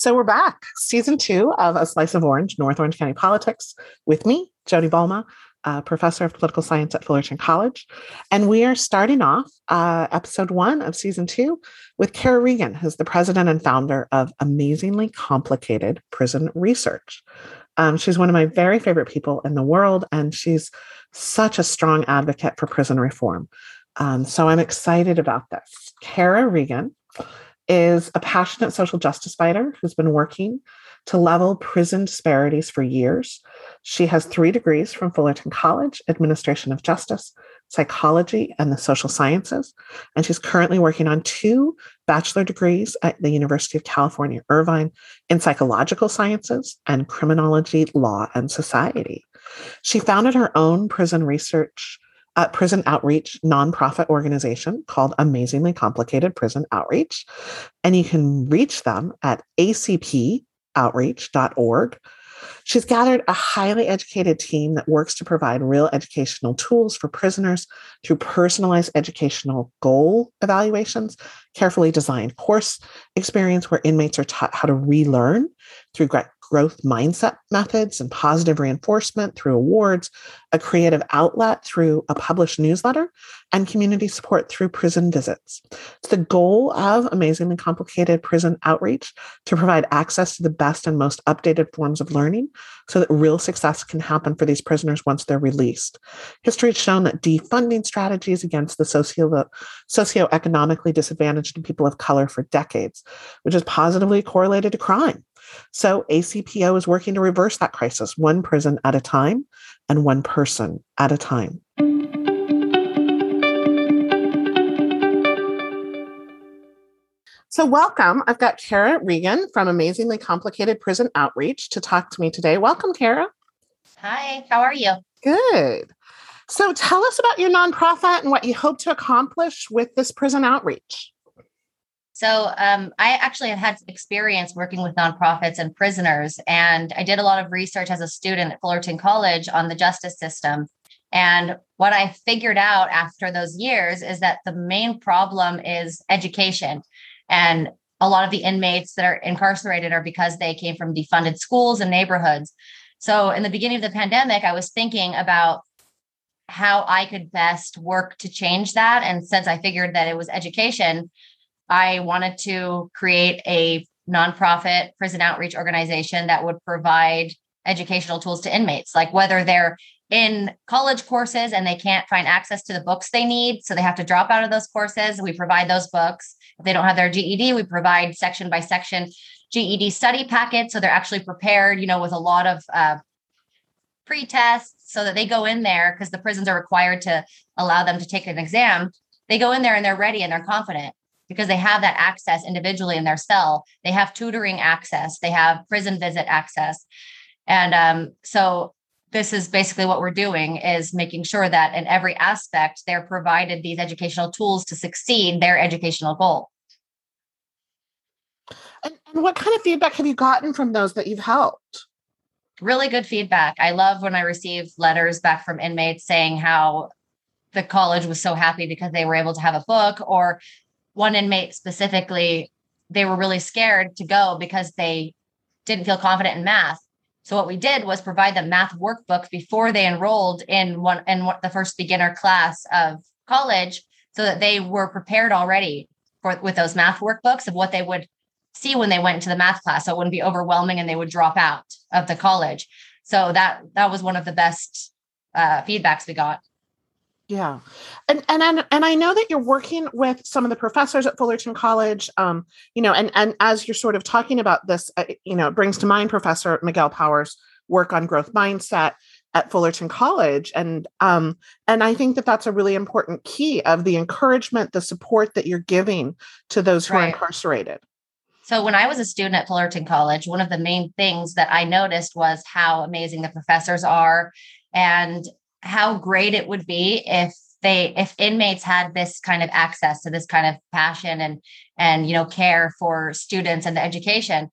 So we're back, season two of A Slice of Orange, North Orange County Politics, with me, Jodi Balma, uh, professor of political science at Fullerton College. And we are starting off uh, episode one of season two with Kara Regan, who's the president and founder of Amazingly Complicated Prison Research. Um, she's one of my very favorite people in the world, and she's such a strong advocate for prison reform. Um, so I'm excited about this. Kara Regan is a passionate social justice fighter who's been working to level prison disparities for years. She has three degrees from Fullerton College Administration of Justice, Psychology, and the Social Sciences. And she's currently working on two bachelor degrees at the University of California, Irvine in psychological sciences and criminology, law, and society. She founded her own prison research prison outreach nonprofit organization called Amazingly Complicated Prison Outreach. And you can reach them at acpoutreach.org. She's gathered a highly educated team that works to provide real educational tools for prisoners through personalized educational goal evaluations, carefully designed course experience where inmates are taught how to relearn through growth mindset methods and positive reinforcement through awards, a creative outlet through a published newsletter, and community support through prison visits. It's the goal of Amazingly Complicated Prison Outreach to provide access to the best and most updated forms of learning so that real success can happen for these prisoners once they're released. History has shown that defunding strategies against the socio- socioeconomically disadvantaged people of color for decades, which is positively correlated to crime. So ACPO is working to reverse that crisis one prison at a time and one person at a time. So, welcome. I've got Kara Regan from Amazingly Complicated Prison Outreach to talk to me today. Welcome, Kara. Hi, how are you? Good. So, tell us about your nonprofit and what you hope to accomplish with this prison outreach. So um, I actually have had experience working with nonprofits and prisoners, and I did a lot of research as a student at Fullerton College on the justice system. And what I figured out after those years is that the main problem is education. And a lot of the inmates that are incarcerated are because they came from defunded schools and neighborhoods. So in the beginning of the pandemic, I was thinking about how I could best work to change that. And since I figured that it was education, I wanted to create a nonprofit prison outreach organization that would provide educational tools to inmates, like whether they're in college courses and they can't find access to the books they need. So they have to drop out of those courses. We provide those books. If they don't have their GED, we provide section by section GED study packets. So they're actually prepared, you know, with a lot of uh, pre tests so that they go in there because the prisons are required to allow them to take an exam. They go in there and they're ready and they're confident because they have that access individually in their cell. They have tutoring access, they have prison visit access. And um, so this is basically what we're doing is making sure that in every aspect they're provided these educational tools to succeed their educational goal. And, and what kind of feedback have you gotten from those that you've helped? Really good feedback. I love when I receive letters back from inmates saying how the college was so happy because they were able to have a book or one inmate specifically, they were really scared to go because they didn't feel confident in math. So what we did was provide them math workbooks before they enrolled in one in the first beginner class of college, so that they were prepared already for with those math workbooks of what they would see when they went into the math class. So it wouldn't be overwhelming and they would drop out of the college. So that that was one of the best uh, feedbacks we got. Yeah, and and and and I know that you're working with some of the professors at Fullerton College. Um, you know, and and as you're sort of talking about this, uh, you know, it brings to mind Professor Miguel Powers' work on growth mindset at Fullerton College, and um, and I think that that's a really important key of the encouragement, the support that you're giving to those who right. are incarcerated. So when I was a student at Fullerton College, one of the main things that I noticed was how amazing the professors are and how great it would be if they if inmates had this kind of access to this kind of passion and and you know care for students and the education.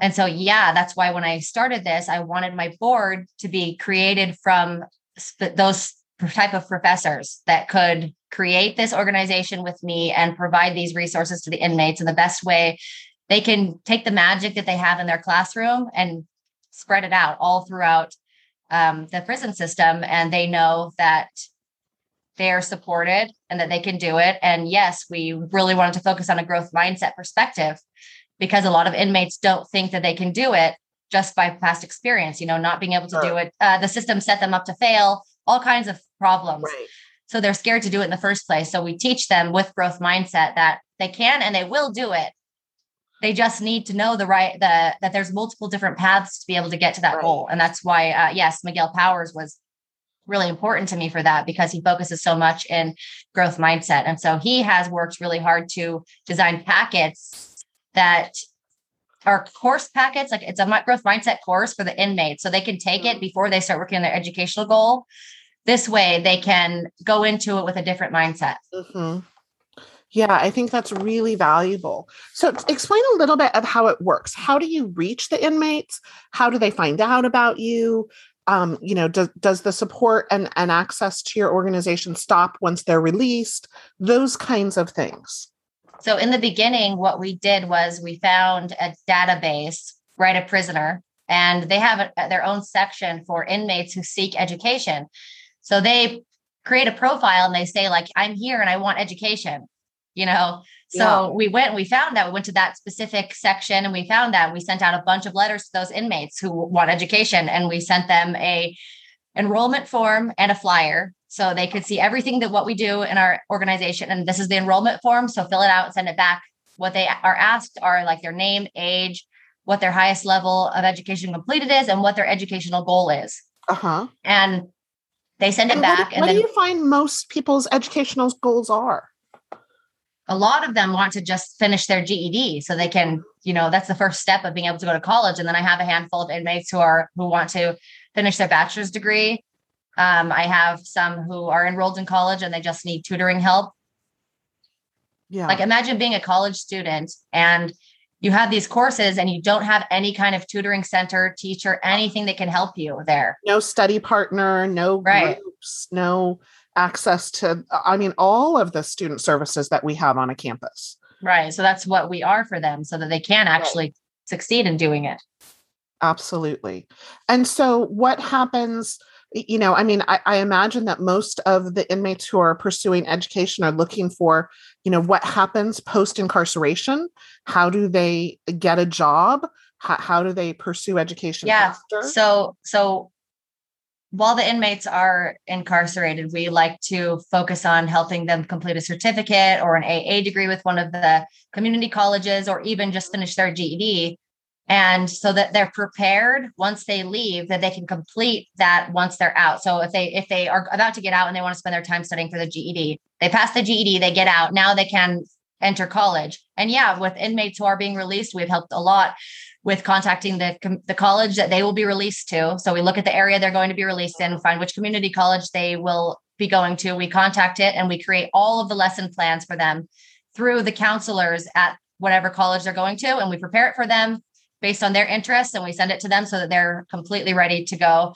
And so yeah that's why when i started this i wanted my board to be created from sp- those type of professors that could create this organization with me and provide these resources to the inmates in the best way. They can take the magic that they have in their classroom and spread it out all throughout um, the prison system. And they know that they're supported and that they can do it. And yes, we really wanted to focus on a growth mindset perspective because a lot of inmates don't think that they can do it just by past experience, you know, not being able to do it. Uh, the system set them up to fail, all kinds of problems. Right. So they're scared to do it in the first place. So we teach them with growth mindset that they can and they will do it. They just need to know the right the that there's multiple different paths to be able to get to that right. goal. And that's why uh, yes, Miguel Powers was really important to me for that because he focuses so much in growth mindset. And so he has worked really hard to design packets that are course packets. Like it's a growth mindset course for the inmates. So they can take it mm-hmm. before they start working on their educational goal. This way they can go into it with a different mindset. Mm-hmm. Yeah, I think that's really valuable. So, explain a little bit of how it works. How do you reach the inmates? How do they find out about you? um, you know, does does the support and, and access to your organization stop once they're released? Those kinds of things. So in the beginning, what we did was we found a database, Write A Prisoner, and they have a, their own section for inmates who seek education. So they create a profile and they say like, "I'm here and I want education," you know. So yeah. we went and we found that we went to that specific section and we found that we sent out a bunch of letters to those inmates who want education and we sent them a enrollment form and a flyer so they could see everything that what we do in our organization and this is the enrollment form so fill it out and send it back what they are asked are like their name age what their highest level of education completed is and what their educational goal is uh-huh and they send it and back what, and what then, do you find most people's educational goals are a lot of them want to just finish their GED so they can, you know, that's the first step of being able to go to college. And then I have a handful of inmates who are who want to finish their bachelor's degree. Um, I have some who are enrolled in college and they just need tutoring help. Yeah. Like imagine being a college student and you have these courses and you don't have any kind of tutoring center, teacher, anything that can help you there. No study partner, no right. groups, no access to i mean all of the student services that we have on a campus. Right so that's what we are for them so that they can actually right. succeed in doing it. Absolutely. And so what happens you know i mean I, I, imagine that most of the inmates who are pursuing education are looking for you know what happens post incarceration how do they get a job? How, how do they pursue education yeah faster? so so while the inmates are incarcerated, we like to focus on helping them complete a certificate or an AA degree with one of the community colleges or even just finish their GED. And so that they're prepared once they leave that they can complete that once they're out. So if they if they are about to get out and they want to spend their time studying for the GED, they pass the GED, they get out. Now they can enter college. And yeah, with inmates who are being released, we've helped a lot with contacting the, the college that they will be released to. So we look at the area they're going to be released in, find which community college they will be going to. We contact it and we create all of the lesson plans for them through the counselors at whatever college they're going to. And we prepare it for them based on their interests and we send it to them so that they're completely ready to go.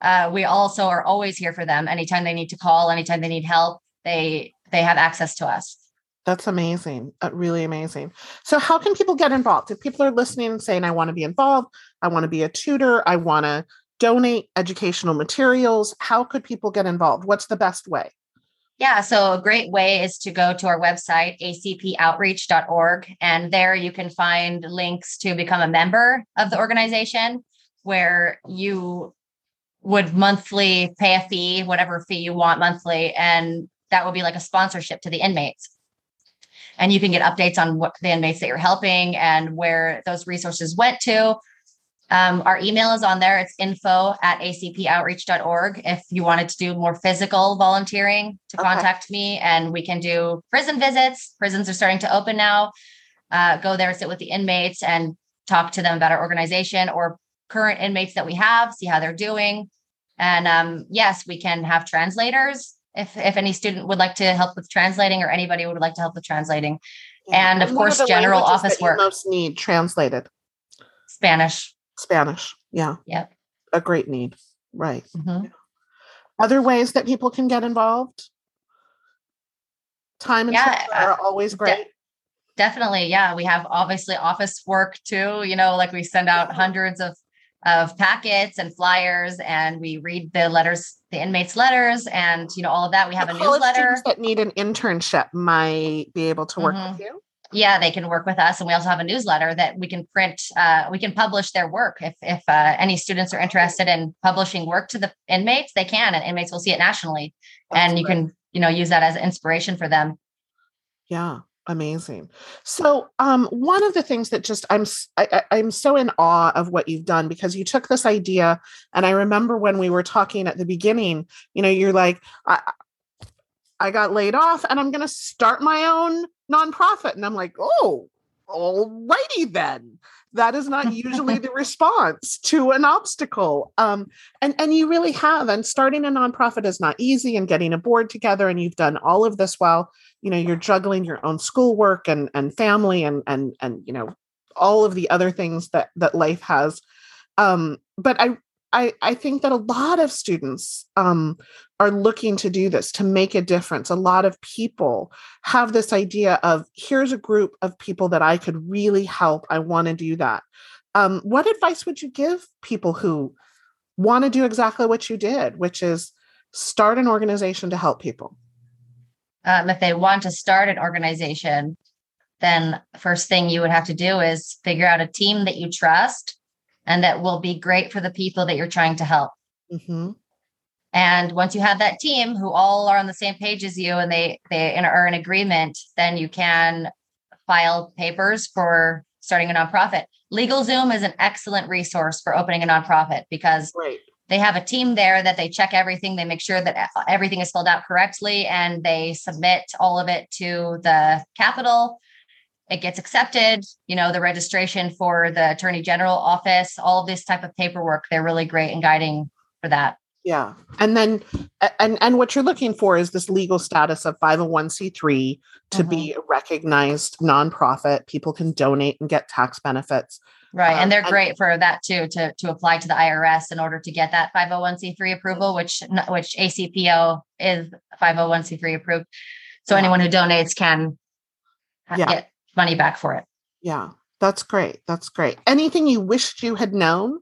Uh, we also are always here for them anytime they need to call, anytime they need help, they they have access to us. That's amazing. Uh, really amazing. So, how can people get involved? If people are listening and saying, I want to be involved, I want to be a tutor, I want to donate educational materials, how could people get involved? What's the best way? Yeah, so a great way is to go to our website, acpoutreach.org. And there you can find links to become a member of the organization where you would monthly pay a fee, whatever fee you want monthly. And that would be like a sponsorship to the inmates and you can get updates on what the inmates that you're helping and where those resources went to. Um, our email is on there. It's info at acpoutreach.org. If you wanted to do more physical volunteering, to okay. contact me and we can do prison visits. Prisons are starting to open now. Uh, go there, sit with the inmates, and talk to them about our organization or current inmates that we have, see how they're doing. And um, yes, we can have translators if if any student would like to help with translating or anybody would like to help with translating yeah. and of course general office work most need translated spanish spanish yeah yep a great need right mm-hmm. other ways that people can get involved time and yeah, uh, are always great definitely. Yeah. We have obviously office work too. You know, like we send out hundreds of of packets and flyers and we read the letters the inmates letters and you know all of that. We have the a newsletter. that need an internship might be able to work mm-hmm. with you. Yeah they can work with us and we also have a newsletter that we can print uh, we can publish their work. If if uh, any students are interested in publishing work to the inmates they can and inmates will see it nationally. That's and you great. can you know use that as inspiration for them. Yeah amazing. So um, one of the things that just i'm I, i'm so in awe of what you've done because you took this idea and i remember when we were talking at the beginning you know you're like i i got laid off and i'm going to start my own nonprofit. And i'm like oh all alrighty then that is not usually the response to an obstacle. Um, and and you really have and starting a nonprofit is not easy and getting a board together and you've done all of this while you know you're juggling your own schoolwork and and family and and and you know all of the other things that that life has. Um but i I, I think that a lot of students um, are looking to do this to make a difference. A lot of people have this idea of here's a group of people that I could really help. I want to do that. Um, what advice would you give people who want to do exactly what you did, which is start an organization to help people? um, if they want to start an organization, then first thing you would have to do is figure out a team that you trust and that will be great for the people that you're trying to help. Mm-hmm. And once you have that team who all are on the same page as you and they they are in agreement, then you can file papers for starting a nonprofit. LegalZoom is an excellent resource for opening a nonprofit because right they have a team there that they check everything they make sure that everything is filled out correctly and they submit all of it to the capitol it gets accepted you know the registration for the attorney general office all of this type of paperwork they're really great in guiding for that yeah and then and and what you're looking for is this legal status of 501c3 to mm-hmm. be a recognized nonprofit people can donate and get tax benefits Right. Um, and they're great for that too, to, to apply to the IRS in order to get that 501c3 approval, which, which ACPO is 501c3 approved. So anyone who donates can yeah. get money back for it. Yeah. That's great. That's great. Anything you wished you had known?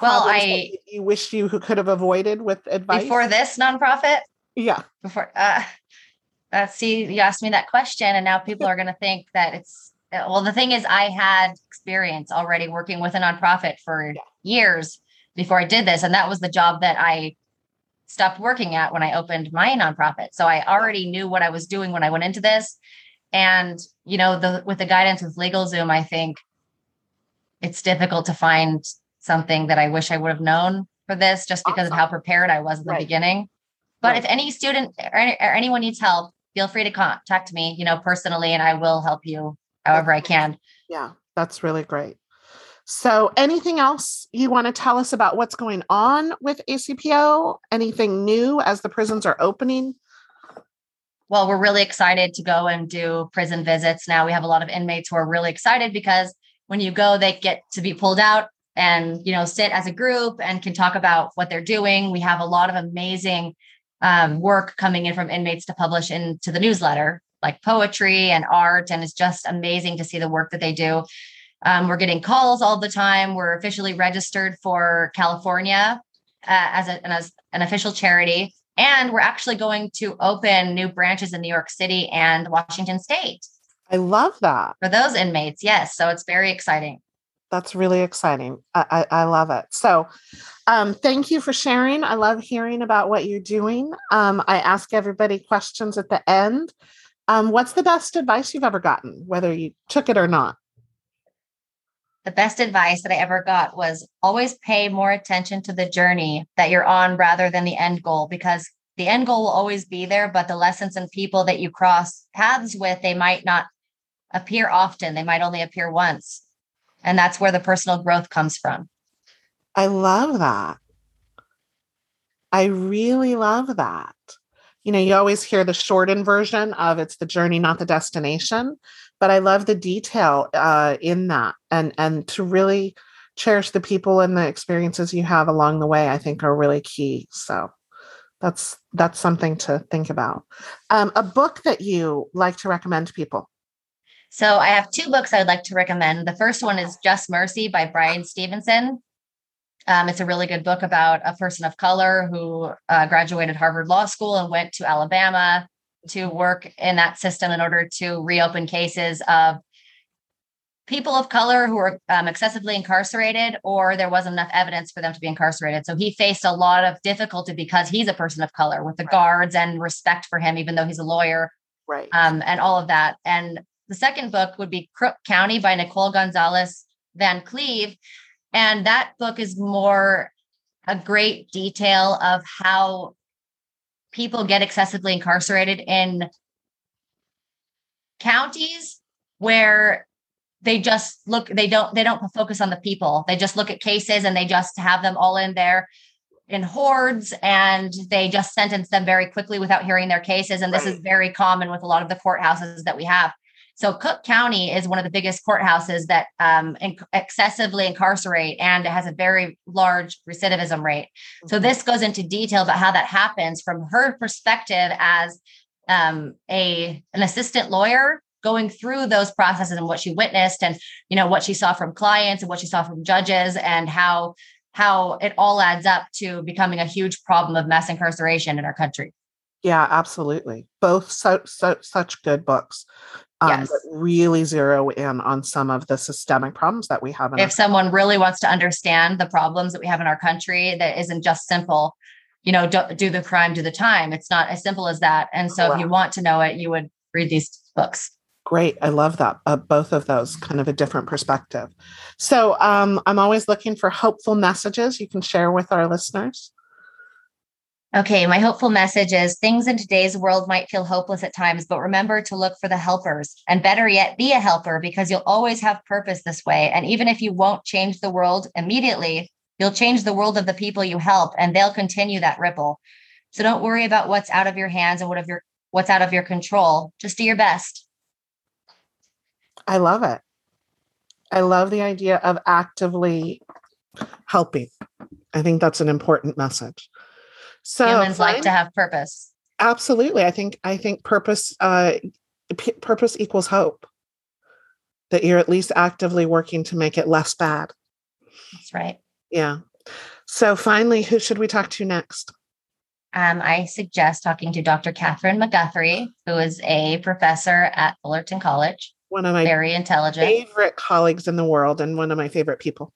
Well, I you wish you could have avoided with advice before this nonprofit. Yeah. Before, uh, uh, see, you asked me that question, and now people are going to think that it's well the thing is i had experience already working with a nonprofit for years before i did this and that was the job that i stopped working at when i opened my nonprofit so i already knew what i was doing when i went into this and you know the with the guidance with LegalZoom i think it's difficult to find something that i wish i would have known for this just because awesome. of how prepared i was at the right. beginning but right. if any student or, any, or anyone needs help feel free to contact me you know personally and i will help you however I can. Yeah, that's really great. So, anything else you want to tell us about what's going on with ACPO? Anything new as the prisons are opening? Well, we're really excited to go and do prison visits. Now we have a lot of inmates who are really excited because when you go, they get to be pulled out and you know sit as a group and can talk about what they're doing. We have a lot of amazing um, work coming in from inmates to publish into the newsletter like poetry and art. And it's just amazing to see the work that they do. Um, we're getting calls all the time. We're officially registered for California uh, as, a, as an official charity. And we're actually going to open new branches in New York City and Washington State. I love that. For those inmates, yes. So it's very exciting. That's really exciting. I, I, I love it. So, um, thank you for sharing. I love hearing about what you're doing. Um, I ask everybody questions at the end. Um, what's the best advice you've ever gotten, whether you took it or not? The best advice that I ever got was always pay more attention to the journey that you're on rather than the end goal, because the end goal will always be there, but the lessons and people that you cross paths with, they might not appear often. They might only appear once. And that's where the personal growth comes from. I love that. I really love that you know, you always hear the shortened version of it's the journey, not the destination. But I love the detail uh, in that, and and to really cherish the people and the experiences you have along the way. I think are really key. So that's that's something to think about. Um, a book that you like to recommend to people. So I have two books I would like to recommend. The first one is Just Mercy by Bryan Stevenson. Um, it's a really good book about a person of color who uh, graduated Harvard Law School and went to Alabama to work in that system in order to reopen cases of people of color who were um, excessively incarcerated or there wasn't enough evidence for them to be incarcerated. So he faced a lot of difficulty because he's a person of color with the right. guards and respect for him, even though he's a lawyer. Right. Um, and all of that. And the second book would be Crook County by Nicole Gonzalez Van Cleve. And that book is more a great detail of how people get excessively incarcerated in counties where they just look they don't they don't focus on the people. They just look at cases and they just have them all in there in hordes and they just sentence them very quickly without hearing their cases. And this right. is very common with a lot of the courthouses that we have so cook county is one of the biggest courthouses that um, inc- excessively incarcerate and it has a very large recidivism rate. Mm-hmm. so this goes into detail about how that happens from her perspective as um, a an assistant lawyer going through those processes and what she witnessed and you know what she saw from clients and what she saw from judges and how how it all adds up to becoming a huge problem of mass incarceration in our country. Yeah absolutely. Both so, so such good books um, yes. really zero in on some of the systemic problems that we have if someone country. really wants to understand the problems that we have in our country that isn't just simple you know do, do the crime do the time it's not as simple as that and so wow. if you want to know it you would read these books Great. I love that. Uh, both of those kind of a different perspective. So um, I'm always looking for hopeful messages you can share with our listeners. Okay, my hopeful message is things in today's world might feel hopeless at times, but remember to look for the helpers and better yet, be a helper because you'll always have purpose this way. And even if you won't change the world immediately, you'll change the world of the people you help and they'll continue that ripple. So don't worry about what's out of your hands and what of your what's out of your control. Just do your best. I love it. I love the idea of actively helping. I think that's an important message. So humans like to have purpose. Absolutely. I think I think purpose uh p- purpose equals hope. That you're at least actively working to make it less bad. That's right. Yeah. So finally, who should we talk to next? Um, I suggest talking to Dr. Catherine McGuthrie, who is a professor at Fullerton College one of my very intelligent favorite colleagues in the world and one of my favorite people.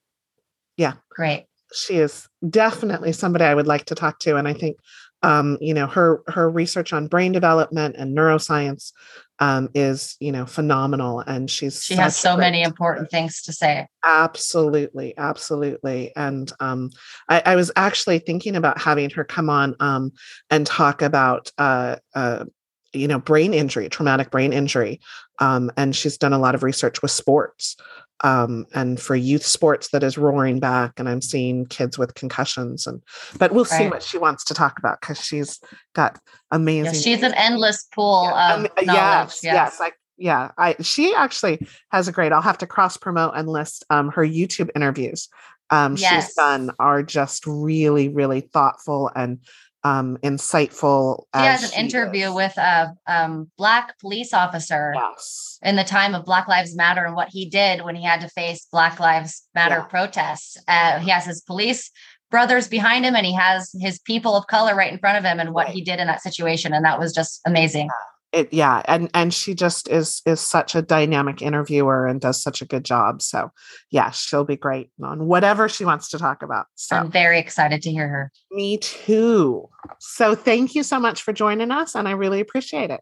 Yeah. Great. She is definitely somebody I would like to talk to. And I think um, you know, her her research on brain development and neuroscience um, is, you know, phenomenal. And she's she has so many important things to say. Absolutely, absolutely. And um, I, I was actually thinking about having her come on um, and talk about uh, uh, you know brain injury traumatic brain injury um, and she's done a lot of research with sports um, and for youth sports that is roaring back and i'm seeing kids with concussions and but we'll right. see what she wants to talk about because she's got amazing yeah, she's an endless pool yeah. of um, yes, yes yes like yeah i she actually has a great i'll have to cross promote and list um, her youtube interviews um, yes. she's done are just really really thoughtful and um, insightful. He has an interview is. with a um, black police officer yes. in the time of Black Lives Matter and what he did when he had to face Black Lives Matter yeah. protests. Uh, he has his police brothers behind him and he has his people of color right in front of him and what right. he did in that situation. And that was just amazing. Yeah it yeah and and she just is is such a dynamic interviewer and does such a good job so yeah she'll be great on whatever she wants to talk about so i'm very excited to hear her. Me too. So thank you so much for joining us and i really appreciate it.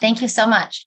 Thank you so much